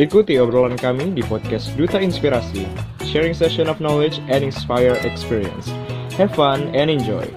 Ikuti obrolan kami di podcast Duta Inspirasi, sharing session of knowledge and inspire experience. Have fun and enjoy.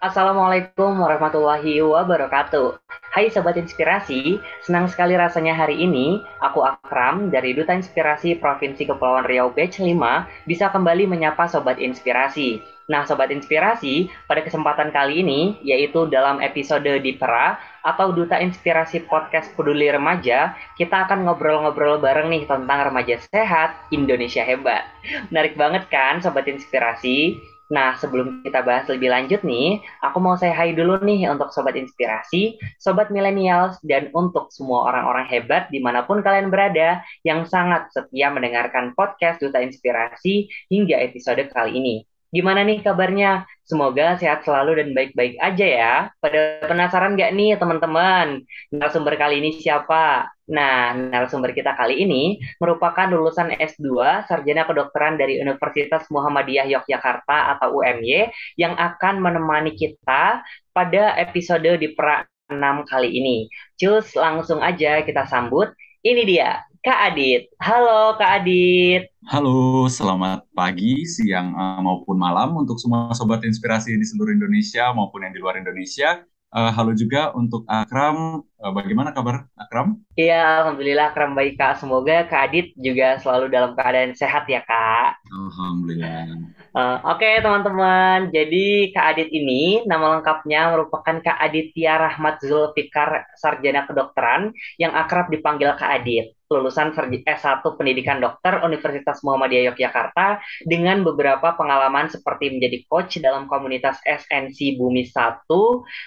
Assalamualaikum warahmatullahi wabarakatuh. Hai Sobat Inspirasi, senang sekali rasanya hari ini aku Akram dari Duta Inspirasi Provinsi Kepulauan Riau Batch 5 bisa kembali menyapa Sobat Inspirasi. Nah Sobat Inspirasi, pada kesempatan kali ini yaitu dalam episode di Pera atau Duta Inspirasi Podcast Peduli Remaja, kita akan ngobrol-ngobrol bareng nih tentang remaja sehat, Indonesia hebat. Menarik banget kan Sobat Inspirasi? Nah, sebelum kita bahas lebih lanjut nih, aku mau saya hai dulu nih untuk Sobat Inspirasi, Sobat Millennials, dan untuk semua orang-orang hebat di mana pun kalian berada yang sangat setia mendengarkan podcast Duta Inspirasi hingga episode kali ini. Gimana nih kabarnya? Semoga sehat selalu dan baik-baik aja ya. Pada penasaran nggak nih teman-teman? Narasumber kali ini siapa? Nah, narasumber kita kali ini merupakan lulusan S2 Sarjana Kedokteran dari Universitas Muhammadiyah Yogyakarta atau UMY yang akan menemani kita pada episode di pra 6 kali ini. Cus, langsung aja kita sambut. Ini dia, Kak Adit. Halo Kak Adit. Halo, selamat pagi, siang, uh, maupun malam untuk semua sobat inspirasi di seluruh Indonesia maupun yang di luar Indonesia. Uh, halo juga untuk Akram. Uh, bagaimana kabar Akram? Iya, alhamdulillah Akram baik Kak. Semoga Kak Adit juga selalu dalam keadaan sehat ya Kak. Alhamdulillah. Uh, Oke okay, teman-teman, jadi Kak Adit ini nama lengkapnya merupakan Kak Aditya Rahmat Zulfikar Sarjana Kedokteran yang akrab dipanggil Kak Adit lulusan S1 Pendidikan Dokter Universitas Muhammadiyah Yogyakarta dengan beberapa pengalaman seperti menjadi coach dalam komunitas SNC Bumi 1,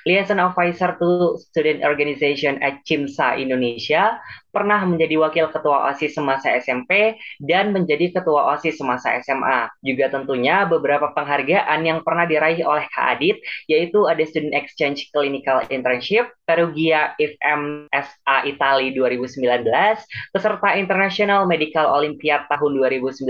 liaison officer to student organization at CIMSA Indonesia, pernah menjadi wakil ketua OSIS semasa SMP dan menjadi ketua OSIS semasa SMA. Juga tentunya beberapa penghargaan yang pernah diraih oleh Kak Adit yaitu ada Student Exchange Clinical Internship, Perugia IFM SA Italia 2019, peserta International Medical Olympiad tahun 2019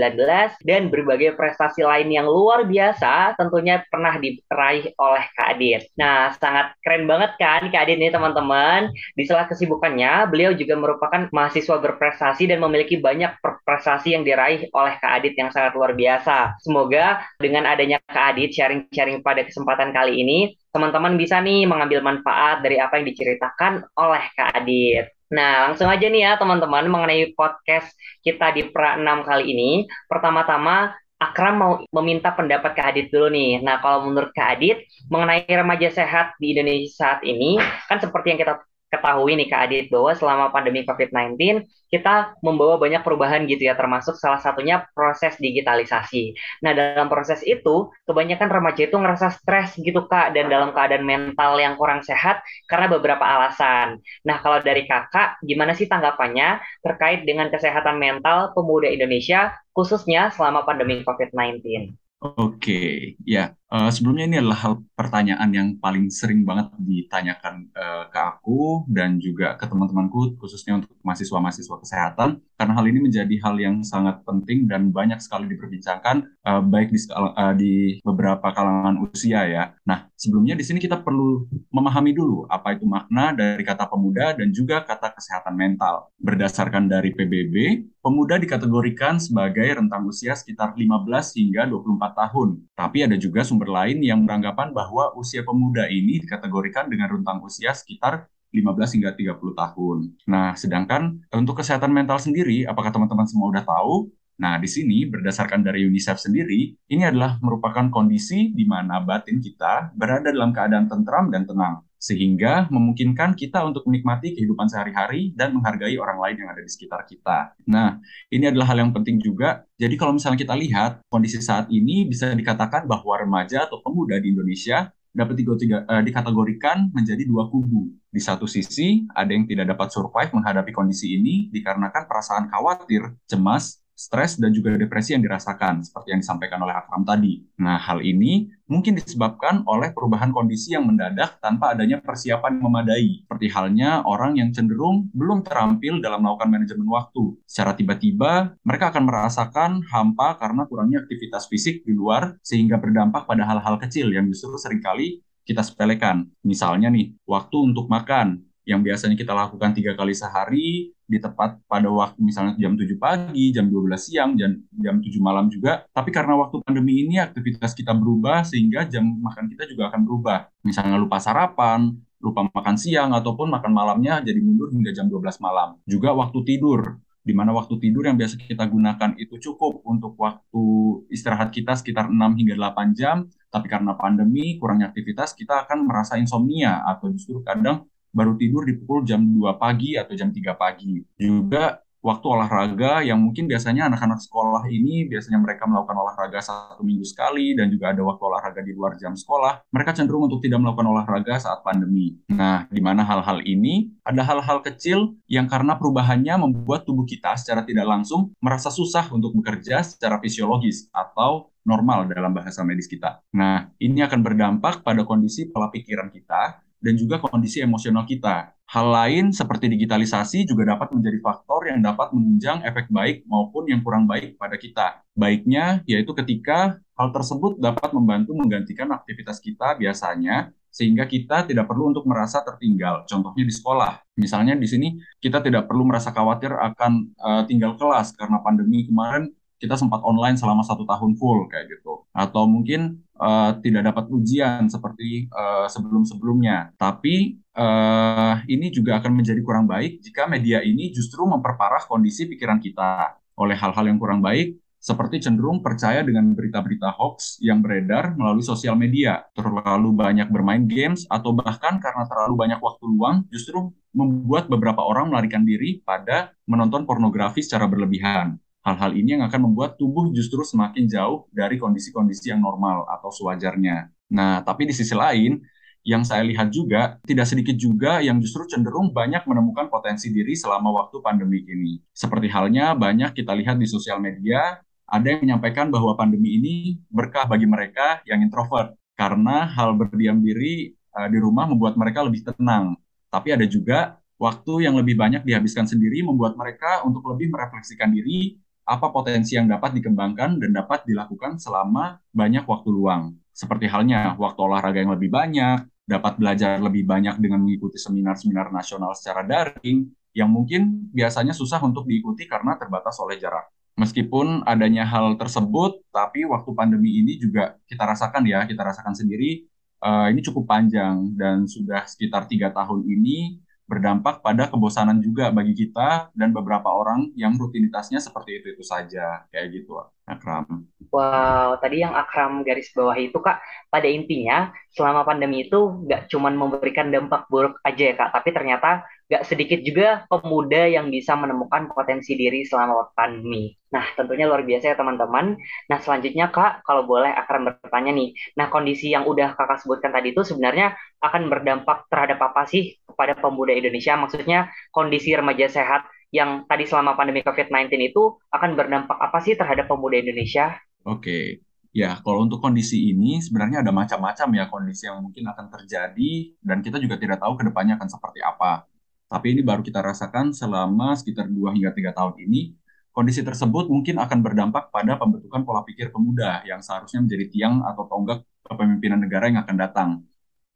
dan berbagai prestasi lain yang luar biasa tentunya pernah diraih oleh Kak Adit. Nah, sangat keren banget kan Kak Adit ini teman-teman. Di sela kesibukannya, beliau juga merupakan merupakan mahasiswa berprestasi dan memiliki banyak prestasi yang diraih oleh Kak Adit yang sangat luar biasa. Semoga dengan adanya Kak Adit sharing-sharing pada kesempatan kali ini, teman-teman bisa nih mengambil manfaat dari apa yang diceritakan oleh Kak Adit. Nah, langsung aja nih ya teman-teman mengenai podcast kita di pra 6 kali ini. Pertama-tama Akram mau meminta pendapat Kak Adit dulu nih. Nah, kalau menurut Kak Adit, mengenai remaja sehat di Indonesia saat ini, kan seperti yang kita ketahui nih Kak Adit bahwa selama pandemi COVID-19 kita membawa banyak perubahan gitu ya termasuk salah satunya proses digitalisasi. Nah dalam proses itu kebanyakan remaja itu ngerasa stres gitu Kak dan dalam keadaan mental yang kurang sehat karena beberapa alasan. Nah kalau dari Kakak gimana sih tanggapannya terkait dengan kesehatan mental pemuda Indonesia khususnya selama pandemi COVID-19? Oke, ya. Uh, sebelumnya ini adalah hal pertanyaan yang paling sering banget ditanyakan uh, ke aku dan juga ke teman-temanku, khususnya untuk mahasiswa-mahasiswa kesehatan, karena hal ini menjadi hal yang sangat penting dan banyak sekali diperbincangkan, uh, baik di, uh, di beberapa kalangan usia ya. Nah, sebelumnya di sini kita perlu memahami dulu apa itu makna dari kata pemuda dan juga kata kesehatan mental. Berdasarkan dari PBB, pemuda dikategorikan sebagai rentang usia sekitar 15 hingga 24 tahun. Tapi ada juga sumber lain yang beranggapan bahwa usia pemuda ini dikategorikan dengan rentang usia sekitar 15 hingga 30 tahun. Nah, sedangkan untuk kesehatan mental sendiri, apakah teman-teman semua udah tahu? Nah, di sini berdasarkan dari UNICEF sendiri, ini adalah merupakan kondisi di mana batin kita berada dalam keadaan tentram dan tenang, sehingga memungkinkan kita untuk menikmati kehidupan sehari-hari dan menghargai orang lain yang ada di sekitar kita. Nah, ini adalah hal yang penting juga. Jadi kalau misalnya kita lihat kondisi saat ini bisa dikatakan bahwa remaja atau pemuda di Indonesia dapat uh, dikategorikan menjadi dua kubu. Di satu sisi, ada yang tidak dapat survive menghadapi kondisi ini dikarenakan perasaan khawatir, cemas, stres, dan juga depresi yang dirasakan, seperti yang disampaikan oleh Akram tadi. Nah, hal ini mungkin disebabkan oleh perubahan kondisi yang mendadak tanpa adanya persiapan memadai, seperti halnya orang yang cenderung belum terampil dalam melakukan manajemen waktu. Secara tiba-tiba, mereka akan merasakan hampa karena kurangnya aktivitas fisik di luar, sehingga berdampak pada hal-hal kecil yang justru sering kali kita sepelekan. Misalnya nih, waktu untuk makan, yang biasanya kita lakukan tiga kali sehari di tepat pada waktu misalnya jam 7 pagi, jam 12 siang, jam, jam 7 malam juga. Tapi karena waktu pandemi ini aktivitas kita berubah sehingga jam makan kita juga akan berubah. Misalnya lupa sarapan, lupa makan siang, ataupun makan malamnya jadi mundur hingga jam 12 malam. Juga waktu tidur, di mana waktu tidur yang biasa kita gunakan itu cukup untuk waktu istirahat kita sekitar 6 hingga 8 jam, tapi karena pandemi, kurangnya aktivitas, kita akan merasa insomnia atau justru kadang baru tidur di pukul jam 2 pagi atau jam 3 pagi. Juga waktu olahraga yang mungkin biasanya anak-anak sekolah ini biasanya mereka melakukan olahraga satu minggu sekali dan juga ada waktu olahraga di luar jam sekolah, mereka cenderung untuk tidak melakukan olahraga saat pandemi. Nah, di mana hal-hal ini ada hal-hal kecil yang karena perubahannya membuat tubuh kita secara tidak langsung merasa susah untuk bekerja secara fisiologis atau normal dalam bahasa medis kita. Nah, ini akan berdampak pada kondisi pola pikiran kita dan juga kondisi emosional kita. Hal lain seperti digitalisasi juga dapat menjadi faktor yang dapat menunjang efek baik maupun yang kurang baik pada kita. Baiknya yaitu ketika hal tersebut dapat membantu menggantikan aktivitas kita biasanya sehingga kita tidak perlu untuk merasa tertinggal. Contohnya di sekolah. Misalnya di sini kita tidak perlu merasa khawatir akan uh, tinggal kelas karena pandemi kemarin kita sempat online selama satu tahun full kayak gitu. Atau mungkin uh, tidak dapat ujian seperti uh, sebelum-sebelumnya. Tapi uh, ini juga akan menjadi kurang baik jika media ini justru memperparah kondisi pikiran kita oleh hal-hal yang kurang baik seperti cenderung percaya dengan berita-berita hoax yang beredar melalui sosial media, terlalu banyak bermain games, atau bahkan karena terlalu banyak waktu luang, justru membuat beberapa orang melarikan diri pada menonton pornografi secara berlebihan. Hal-hal ini yang akan membuat tubuh justru semakin jauh dari kondisi-kondisi yang normal atau sewajarnya. Nah, tapi di sisi lain, yang saya lihat juga, tidak sedikit juga yang justru cenderung banyak menemukan potensi diri selama waktu pandemi ini. Seperti halnya banyak kita lihat di sosial media, ada yang menyampaikan bahwa pandemi ini berkah bagi mereka yang introvert, karena hal berdiam diri uh, di rumah membuat mereka lebih tenang. Tapi ada juga waktu yang lebih banyak dihabiskan sendiri membuat mereka untuk lebih merefleksikan diri apa potensi yang dapat dikembangkan dan dapat dilakukan selama banyak waktu luang. Seperti halnya waktu olahraga yang lebih banyak, dapat belajar lebih banyak dengan mengikuti seminar-seminar nasional secara daring, yang mungkin biasanya susah untuk diikuti karena terbatas oleh jarak. Meskipun adanya hal tersebut, tapi waktu pandemi ini juga kita rasakan ya, kita rasakan sendiri, uh, ini cukup panjang dan sudah sekitar tiga tahun ini berdampak pada kebosanan juga bagi kita dan beberapa orang yang rutinitasnya seperti itu itu saja kayak gitu Akram. Wow, tadi yang Akram garis bawah itu Kak, pada intinya selama pandemi itu nggak cuma memberikan dampak buruk aja ya Kak, tapi ternyata nggak sedikit juga pemuda yang bisa menemukan potensi diri selama pandemi. Nah, tentunya luar biasa ya teman-teman. Nah, selanjutnya Kak, kalau boleh akan bertanya nih. Nah, kondisi yang udah Kakak sebutkan tadi itu sebenarnya akan berdampak terhadap apa sih kepada pemuda Indonesia? Maksudnya kondisi remaja sehat yang tadi selama pandemi COVID-19 itu akan berdampak apa sih terhadap pemuda Indonesia? Oke, Ya, kalau untuk kondisi ini sebenarnya ada macam-macam ya kondisi yang mungkin akan terjadi dan kita juga tidak tahu ke depannya akan seperti apa. Tapi ini baru kita rasakan selama sekitar 2 hingga 3 tahun ini. Kondisi tersebut mungkin akan berdampak pada pembentukan pola pikir pemuda yang seharusnya menjadi tiang atau tonggak kepemimpinan negara yang akan datang.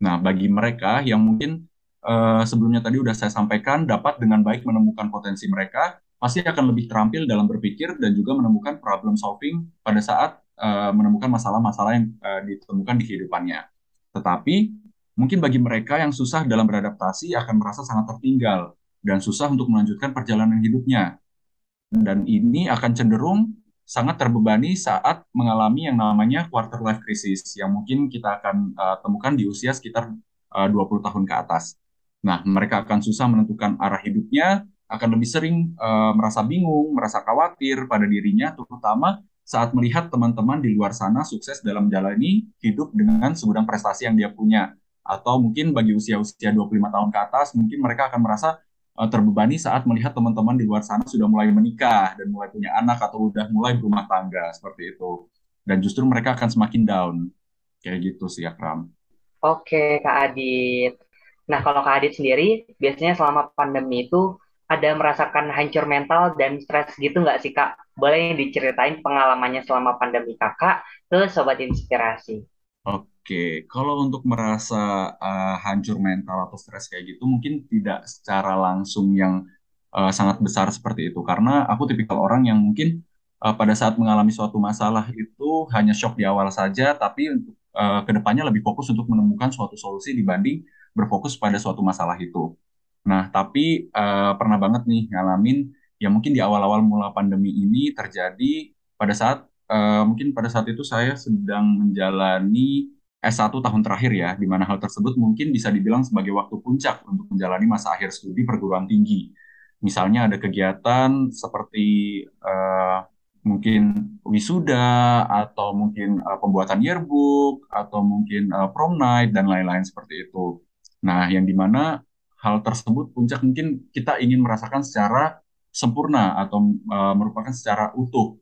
Nah, bagi mereka yang mungkin uh, sebelumnya tadi sudah saya sampaikan dapat dengan baik menemukan potensi mereka, pasti akan lebih terampil dalam berpikir dan juga menemukan problem solving pada saat uh, menemukan masalah-masalah yang uh, ditemukan di kehidupannya. Tetapi Mungkin bagi mereka yang susah dalam beradaptasi akan merasa sangat tertinggal dan susah untuk melanjutkan perjalanan hidupnya. Dan ini akan cenderung sangat terbebani saat mengalami yang namanya quarter life crisis yang mungkin kita akan uh, temukan di usia sekitar uh, 20 tahun ke atas. Nah, mereka akan susah menentukan arah hidupnya, akan lebih sering uh, merasa bingung, merasa khawatir pada dirinya, terutama saat melihat teman-teman di luar sana sukses dalam menjalani hidup dengan segudang prestasi yang dia punya atau mungkin bagi usia-usia 25 tahun ke atas mungkin mereka akan merasa uh, terbebani saat melihat teman-teman di luar sana sudah mulai menikah dan mulai punya anak atau sudah mulai berumah tangga seperti itu dan justru mereka akan semakin down kayak gitu sih Akram. Oke Kak Adit. Nah kalau Kak Adit sendiri biasanya selama pandemi itu ada merasakan hancur mental dan stres gitu nggak sih Kak? Boleh diceritain pengalamannya selama pandemi Kakak ke Sobat Inspirasi? Oke, kalau untuk merasa uh, hancur mental atau stres kayak gitu, mungkin tidak secara langsung yang uh, sangat besar seperti itu. Karena aku tipikal orang yang mungkin uh, pada saat mengalami suatu masalah itu hanya shock di awal saja, tapi untuk uh, ke depannya lebih fokus untuk menemukan suatu solusi dibanding berfokus pada suatu masalah itu. Nah, tapi uh, pernah banget nih ngalamin ya mungkin di awal-awal mula pandemi ini terjadi pada saat uh, mungkin pada saat itu saya sedang menjalani S1 tahun terakhir ya, di mana hal tersebut mungkin bisa dibilang sebagai waktu puncak untuk menjalani masa akhir studi perguruan tinggi. Misalnya ada kegiatan seperti uh, mungkin wisuda atau mungkin uh, pembuatan yearbook atau mungkin uh, prom night dan lain-lain seperti itu. Nah, yang di mana hal tersebut puncak mungkin kita ingin merasakan secara sempurna atau uh, merupakan secara utuh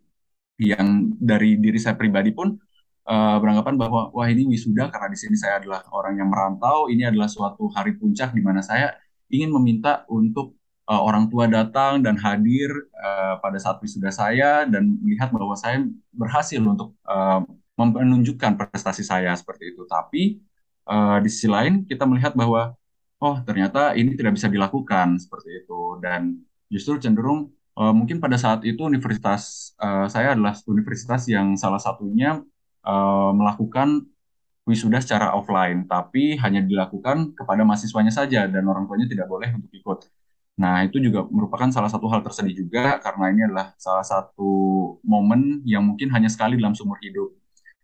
yang dari diri saya pribadi pun uh, beranggapan bahwa wah ini wisuda karena di sini saya adalah orang yang merantau, ini adalah suatu hari puncak di mana saya ingin meminta untuk uh, orang tua datang dan hadir uh, pada saat wisuda saya dan melihat bahwa saya berhasil untuk uh, menunjukkan prestasi saya seperti itu. Tapi uh, di sisi lain kita melihat bahwa oh ternyata ini tidak bisa dilakukan seperti itu dan justru cenderung uh, mungkin pada saat itu universitas uh, saya adalah universitas yang salah satunya uh, melakukan wisuda secara offline, tapi hanya dilakukan kepada mahasiswanya saja dan orang tuanya tidak boleh untuk ikut. Nah, itu juga merupakan salah satu hal tersedih juga karena ini adalah salah satu momen yang mungkin hanya sekali dalam seumur hidup.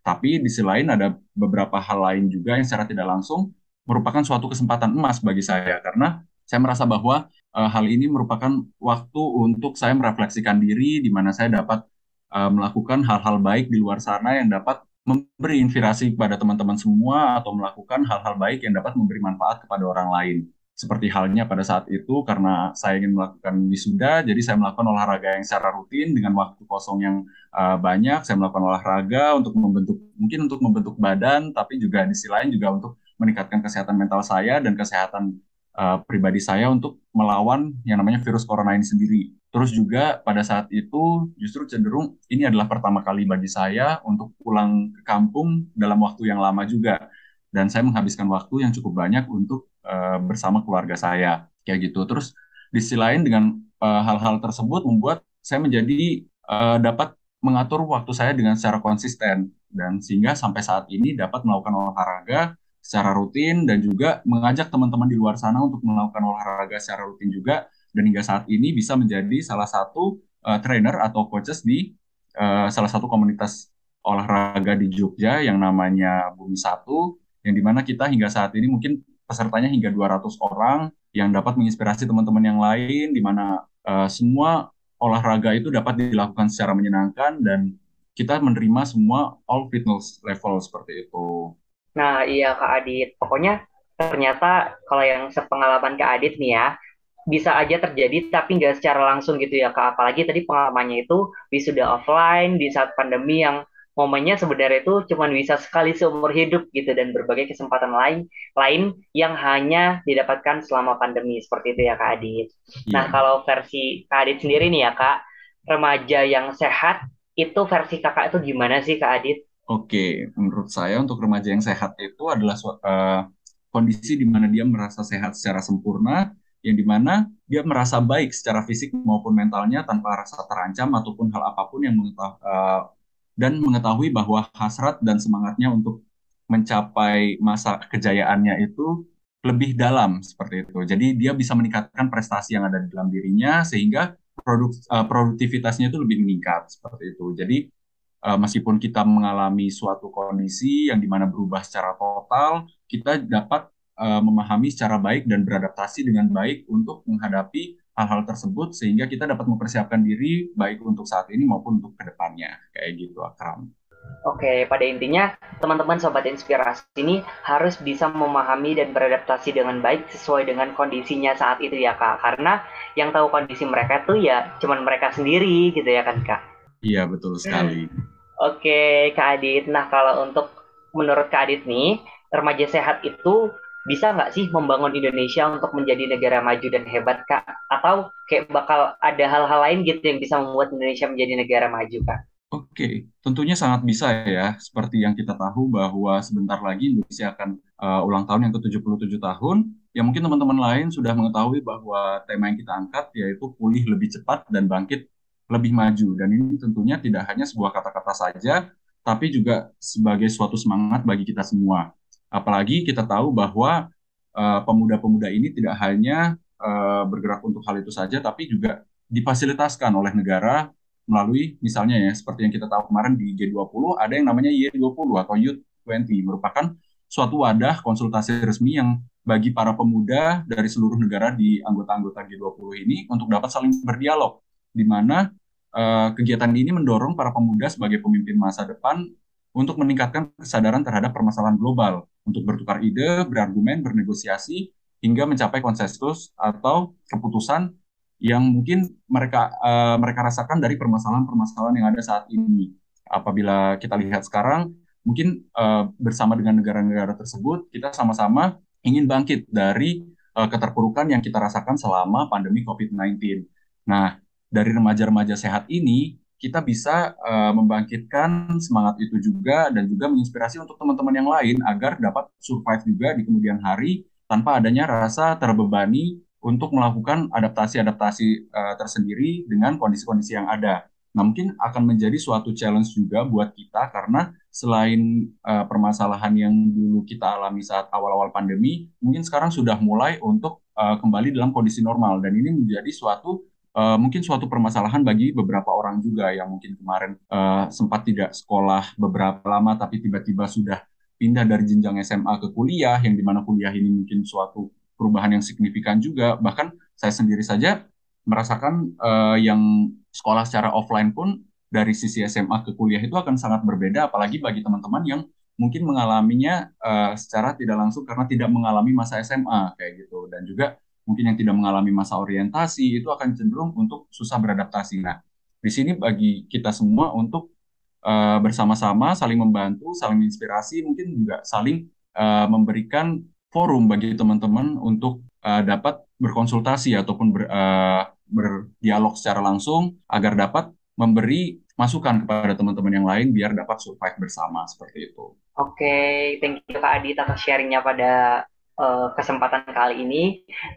Tapi di sisi lain ada beberapa hal lain juga yang secara tidak langsung merupakan suatu kesempatan emas bagi saya karena saya merasa bahwa uh, hal ini merupakan waktu untuk saya merefleksikan diri di mana saya dapat uh, melakukan hal-hal baik di luar sana yang dapat memberi inspirasi kepada teman-teman semua atau melakukan hal-hal baik yang dapat memberi manfaat kepada orang lain. Seperti halnya pada saat itu karena saya ingin melakukan wisuda, jadi saya melakukan olahraga yang secara rutin dengan waktu kosong yang uh, banyak. Saya melakukan olahraga untuk membentuk mungkin untuk membentuk badan, tapi juga di sisi lain juga untuk meningkatkan kesehatan mental saya dan kesehatan uh, pribadi saya untuk melawan yang namanya virus corona ini sendiri. Terus juga pada saat itu justru cenderung ini adalah pertama kali bagi saya untuk pulang ke kampung dalam waktu yang lama juga. Dan saya menghabiskan waktu yang cukup banyak untuk uh, bersama keluarga saya. Kayak gitu. Terus di sisi lain dengan eh, hal-hal uh, tersebut membuat saya menjadi uh, dapat mengatur waktu saya dengan secara konsisten. Dan sehingga sampai saat ini dapat melakukan olahraga secara rutin dan juga mengajak teman-teman di luar sana untuk melakukan olahraga secara rutin juga dan hingga saat ini bisa menjadi salah satu uh, trainer atau coaches di uh, salah satu komunitas olahraga di Jogja yang namanya Bumi Satu yang di mana kita hingga saat ini mungkin pesertanya hingga 200 orang yang dapat menginspirasi teman-teman yang lain di mana uh, semua olahraga itu dapat dilakukan secara menyenangkan dan kita menerima semua all fitness level seperti itu. Nah, iya Kak Adit. Pokoknya ternyata kalau yang sepengalaman Kak Adit nih ya, bisa aja terjadi tapi nggak secara langsung gitu ya Kak. Apalagi tadi pengalamannya itu wisuda offline di saat pandemi yang momennya sebenarnya itu cuma bisa sekali seumur hidup gitu dan berbagai kesempatan lain lain yang hanya didapatkan selama pandemi seperti itu ya Kak Adit. Yeah. Nah, kalau versi Kak Adit sendiri nih ya Kak, remaja yang sehat itu versi Kakak itu gimana sih Kak Adit? Oke, menurut saya untuk remaja yang sehat itu adalah uh, kondisi di mana dia merasa sehat secara sempurna, yang di mana dia merasa baik secara fisik maupun mentalnya tanpa rasa terancam ataupun hal apa pun yang uh, dan mengetahui bahwa hasrat dan semangatnya untuk mencapai masa kejayaannya itu lebih dalam seperti itu. Jadi dia bisa meningkatkan prestasi yang ada di dalam dirinya sehingga produk, uh, produktivitasnya itu lebih meningkat seperti itu. Jadi uh, meskipun kita mengalami suatu kondisi yang di mana berubah secara total, kita dapat uh, memahami secara baik dan beradaptasi dengan baik untuk menghadapi hal-hal tersebut sehingga kita dapat mempersiapkan diri baik untuk saat ini maupun untuk ke depannya kayak gitu Akram. Oke, pada intinya teman-teman sobat inspirasi ini harus bisa memahami dan beradaptasi dengan baik sesuai dengan kondisinya saat itu ya kak. Karena yang tahu kondisi mereka tuh ya cuman mereka sendiri gitu ya kan kak. Iya betul sekali. Oke, Kak Adit. Nah, kalau untuk menurut Kak Adit nih, remaja sehat itu bisa nggak sih membangun Indonesia untuk menjadi negara maju dan hebat, Kak? Atau kayak bakal ada hal-hal lain gitu yang bisa membuat Indonesia menjadi negara maju, Kak? Oke, tentunya sangat bisa ya. Seperti yang kita tahu bahwa sebentar lagi Indonesia akan uh, ulang tahun yang ke-77 tahun. Ya mungkin teman-teman lain sudah mengetahui bahwa tema yang kita angkat yaitu pulih lebih cepat dan bangkit lebih maju. Dan ini tentunya tidak hanya sebuah kata-kata saja, tapi juga sebagai suatu semangat bagi kita semua. Apalagi kita tahu bahwa uh, pemuda-pemuda ini tidak hanya uh, bergerak untuk hal itu saja, tapi juga difasilitaskan oleh negara melalui misalnya ya seperti yang kita tahu kemarin di G20 ada yang namanya Y20 atau Youth 20 merupakan suatu wadah konsultasi resmi yang bagi para pemuda dari seluruh negara di anggota-anggota G20 ini untuk dapat saling berdialog di mana uh, kegiatan ini mendorong para pemuda sebagai pemimpin masa depan untuk meningkatkan kesadaran terhadap permasalahan global untuk bertukar ide, berargumen, bernegosiasi hingga mencapai konsensus atau keputusan yang mungkin mereka uh, mereka rasakan dari permasalahan-permasalahan yang ada saat ini. Apabila kita lihat sekarang, mungkin uh, bersama dengan negara-negara tersebut, kita sama-sama ingin bangkit dari uh, keterpurukan yang kita rasakan selama pandemi COVID-19. Nah, dari remaja-remaja sehat ini, kita bisa uh, membangkitkan semangat itu juga dan juga menginspirasi untuk teman-teman yang lain agar dapat survive juga di kemudian hari tanpa adanya rasa terbebani untuk melakukan adaptasi-adaptasi uh, tersendiri dengan kondisi-kondisi yang ada. Nah, mungkin akan menjadi suatu challenge juga buat kita karena selain uh, permasalahan yang dulu kita alami saat awal-awal pandemi, mungkin sekarang sudah mulai untuk uh, kembali dalam kondisi normal dan ini menjadi suatu uh, mungkin suatu permasalahan bagi beberapa orang juga yang mungkin kemarin uh, sempat tidak sekolah beberapa lama tapi tiba-tiba sudah pindah dari jenjang SMA ke kuliah yang di mana kuliah ini mungkin suatu perubahan yang signifikan juga. Bahkan saya sendiri saja merasakan uh, yang sekolah secara offline pun dari sisi SMA ke kuliah itu akan sangat berbeda, apalagi bagi teman-teman yang mungkin mengalaminya uh, secara tidak langsung karena tidak mengalami masa SMA kayak gitu, dan juga mungkin yang tidak mengalami masa orientasi itu akan cenderung untuk susah beradaptasi. Nah, di sini bagi kita semua untuk uh, bersama-sama saling membantu, saling menginspirasi, mungkin juga saling uh, memberikan forum bagi teman-teman untuk uh, dapat berkonsultasi ataupun ber, uh, berdialog secara langsung agar dapat memberi masukan kepada teman-teman yang lain biar dapat survive bersama seperti itu. Oke, okay, thank you Kak Adit atas sharingnya pada uh, kesempatan kali ini.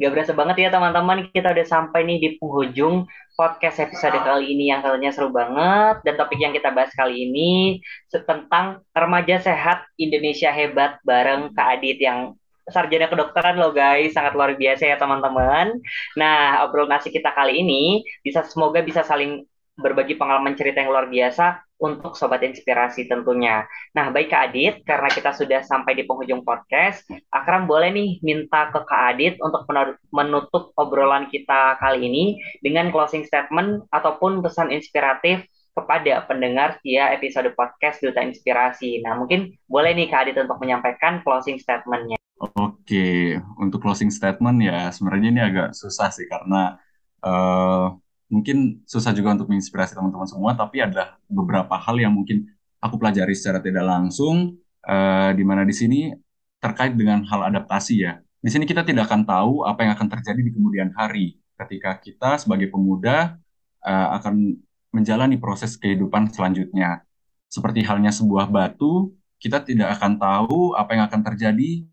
Gak berasa banget ya teman-teman, kita udah sampai nih di penghujung podcast episode kali ini yang kalinya seru banget. Dan topik yang kita bahas kali ini tentang remaja sehat Indonesia hebat bareng Kak Adit yang sarjana kedokteran loh guys, sangat luar biasa ya teman-teman. Nah, obrolan nasi kita kali ini bisa semoga bisa saling berbagi pengalaman cerita yang luar biasa untuk sobat inspirasi tentunya. Nah, baik Kak Adit, karena kita sudah sampai di penghujung podcast, Akram boleh nih minta ke Kak Adit untuk menutup obrolan kita kali ini dengan closing statement ataupun pesan inspiratif kepada pendengar via episode podcast Duta Inspirasi. Nah, mungkin boleh nih Kak Adit untuk menyampaikan closing statementnya. Oke, untuk closing statement ya sebenarnya ini agak susah sih karena uh, mungkin susah juga untuk menginspirasi teman-teman semua, tapi ada beberapa hal yang mungkin aku pelajari secara tidak langsung, uh, di mana di sini terkait dengan hal adaptasi ya. Di sini kita tidak akan tahu apa yang akan terjadi di kemudian hari ketika kita sebagai pemuda uh, akan menjalani proses kehidupan selanjutnya. Seperti halnya sebuah batu, kita tidak akan tahu apa yang akan terjadi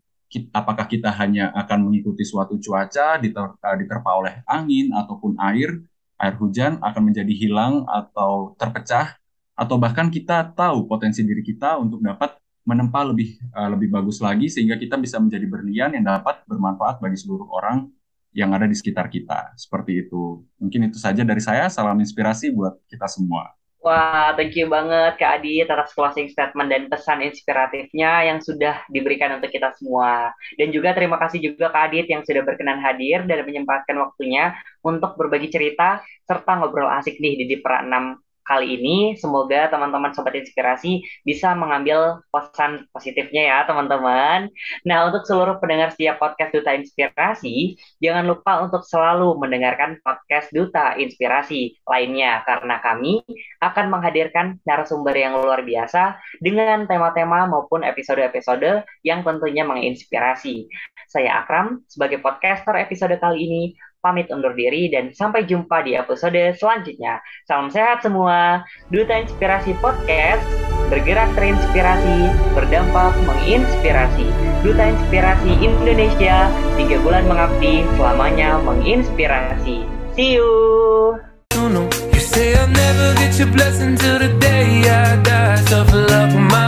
apakah kita hanya akan mengikuti suatu cuaca diter, uh, diterpa oleh angin ataupun air, air hujan akan menjadi hilang atau terpecah, atau bahkan kita tahu potensi diri kita untuk dapat menempa lebih uh, lebih bagus lagi sehingga kita bisa menjadi berlian yang dapat bermanfaat bagi seluruh orang yang ada di sekitar kita. Seperti itu. Mungkin itu saja dari saya. Salam inspirasi buat kita semua. Wah, thank you banget Kak Adit atas closing statement dan pesan inspiratifnya yang sudah diberikan untuk kita semua. Dan juga terima kasih juga Kak Adit yang sudah berkenan hadir dan menyempatkan waktunya untuk berbagi cerita serta ngobrol asik nih di Dipra 6 kali ini. Semoga teman-teman sobat inspirasi bisa mengambil pesan positifnya ya teman-teman. Nah untuk seluruh pendengar setiap podcast Duta Inspirasi, jangan lupa untuk selalu mendengarkan podcast Duta Inspirasi lainnya karena kami akan menghadirkan narasumber yang luar biasa dengan tema-tema maupun episode-episode yang tentunya menginspirasi. Saya Akram sebagai podcaster episode kali ini pamit undur diri dan sampai jumpa di episode selanjutnya. Salam sehat semua. Duta Inspirasi Podcast bergerak terinspirasi, berdampak menginspirasi. Duta Inspirasi Indonesia, tiga bulan mengabdi, selamanya menginspirasi. See you! Say I'll never get your blessing till the day I die. Tough luck, my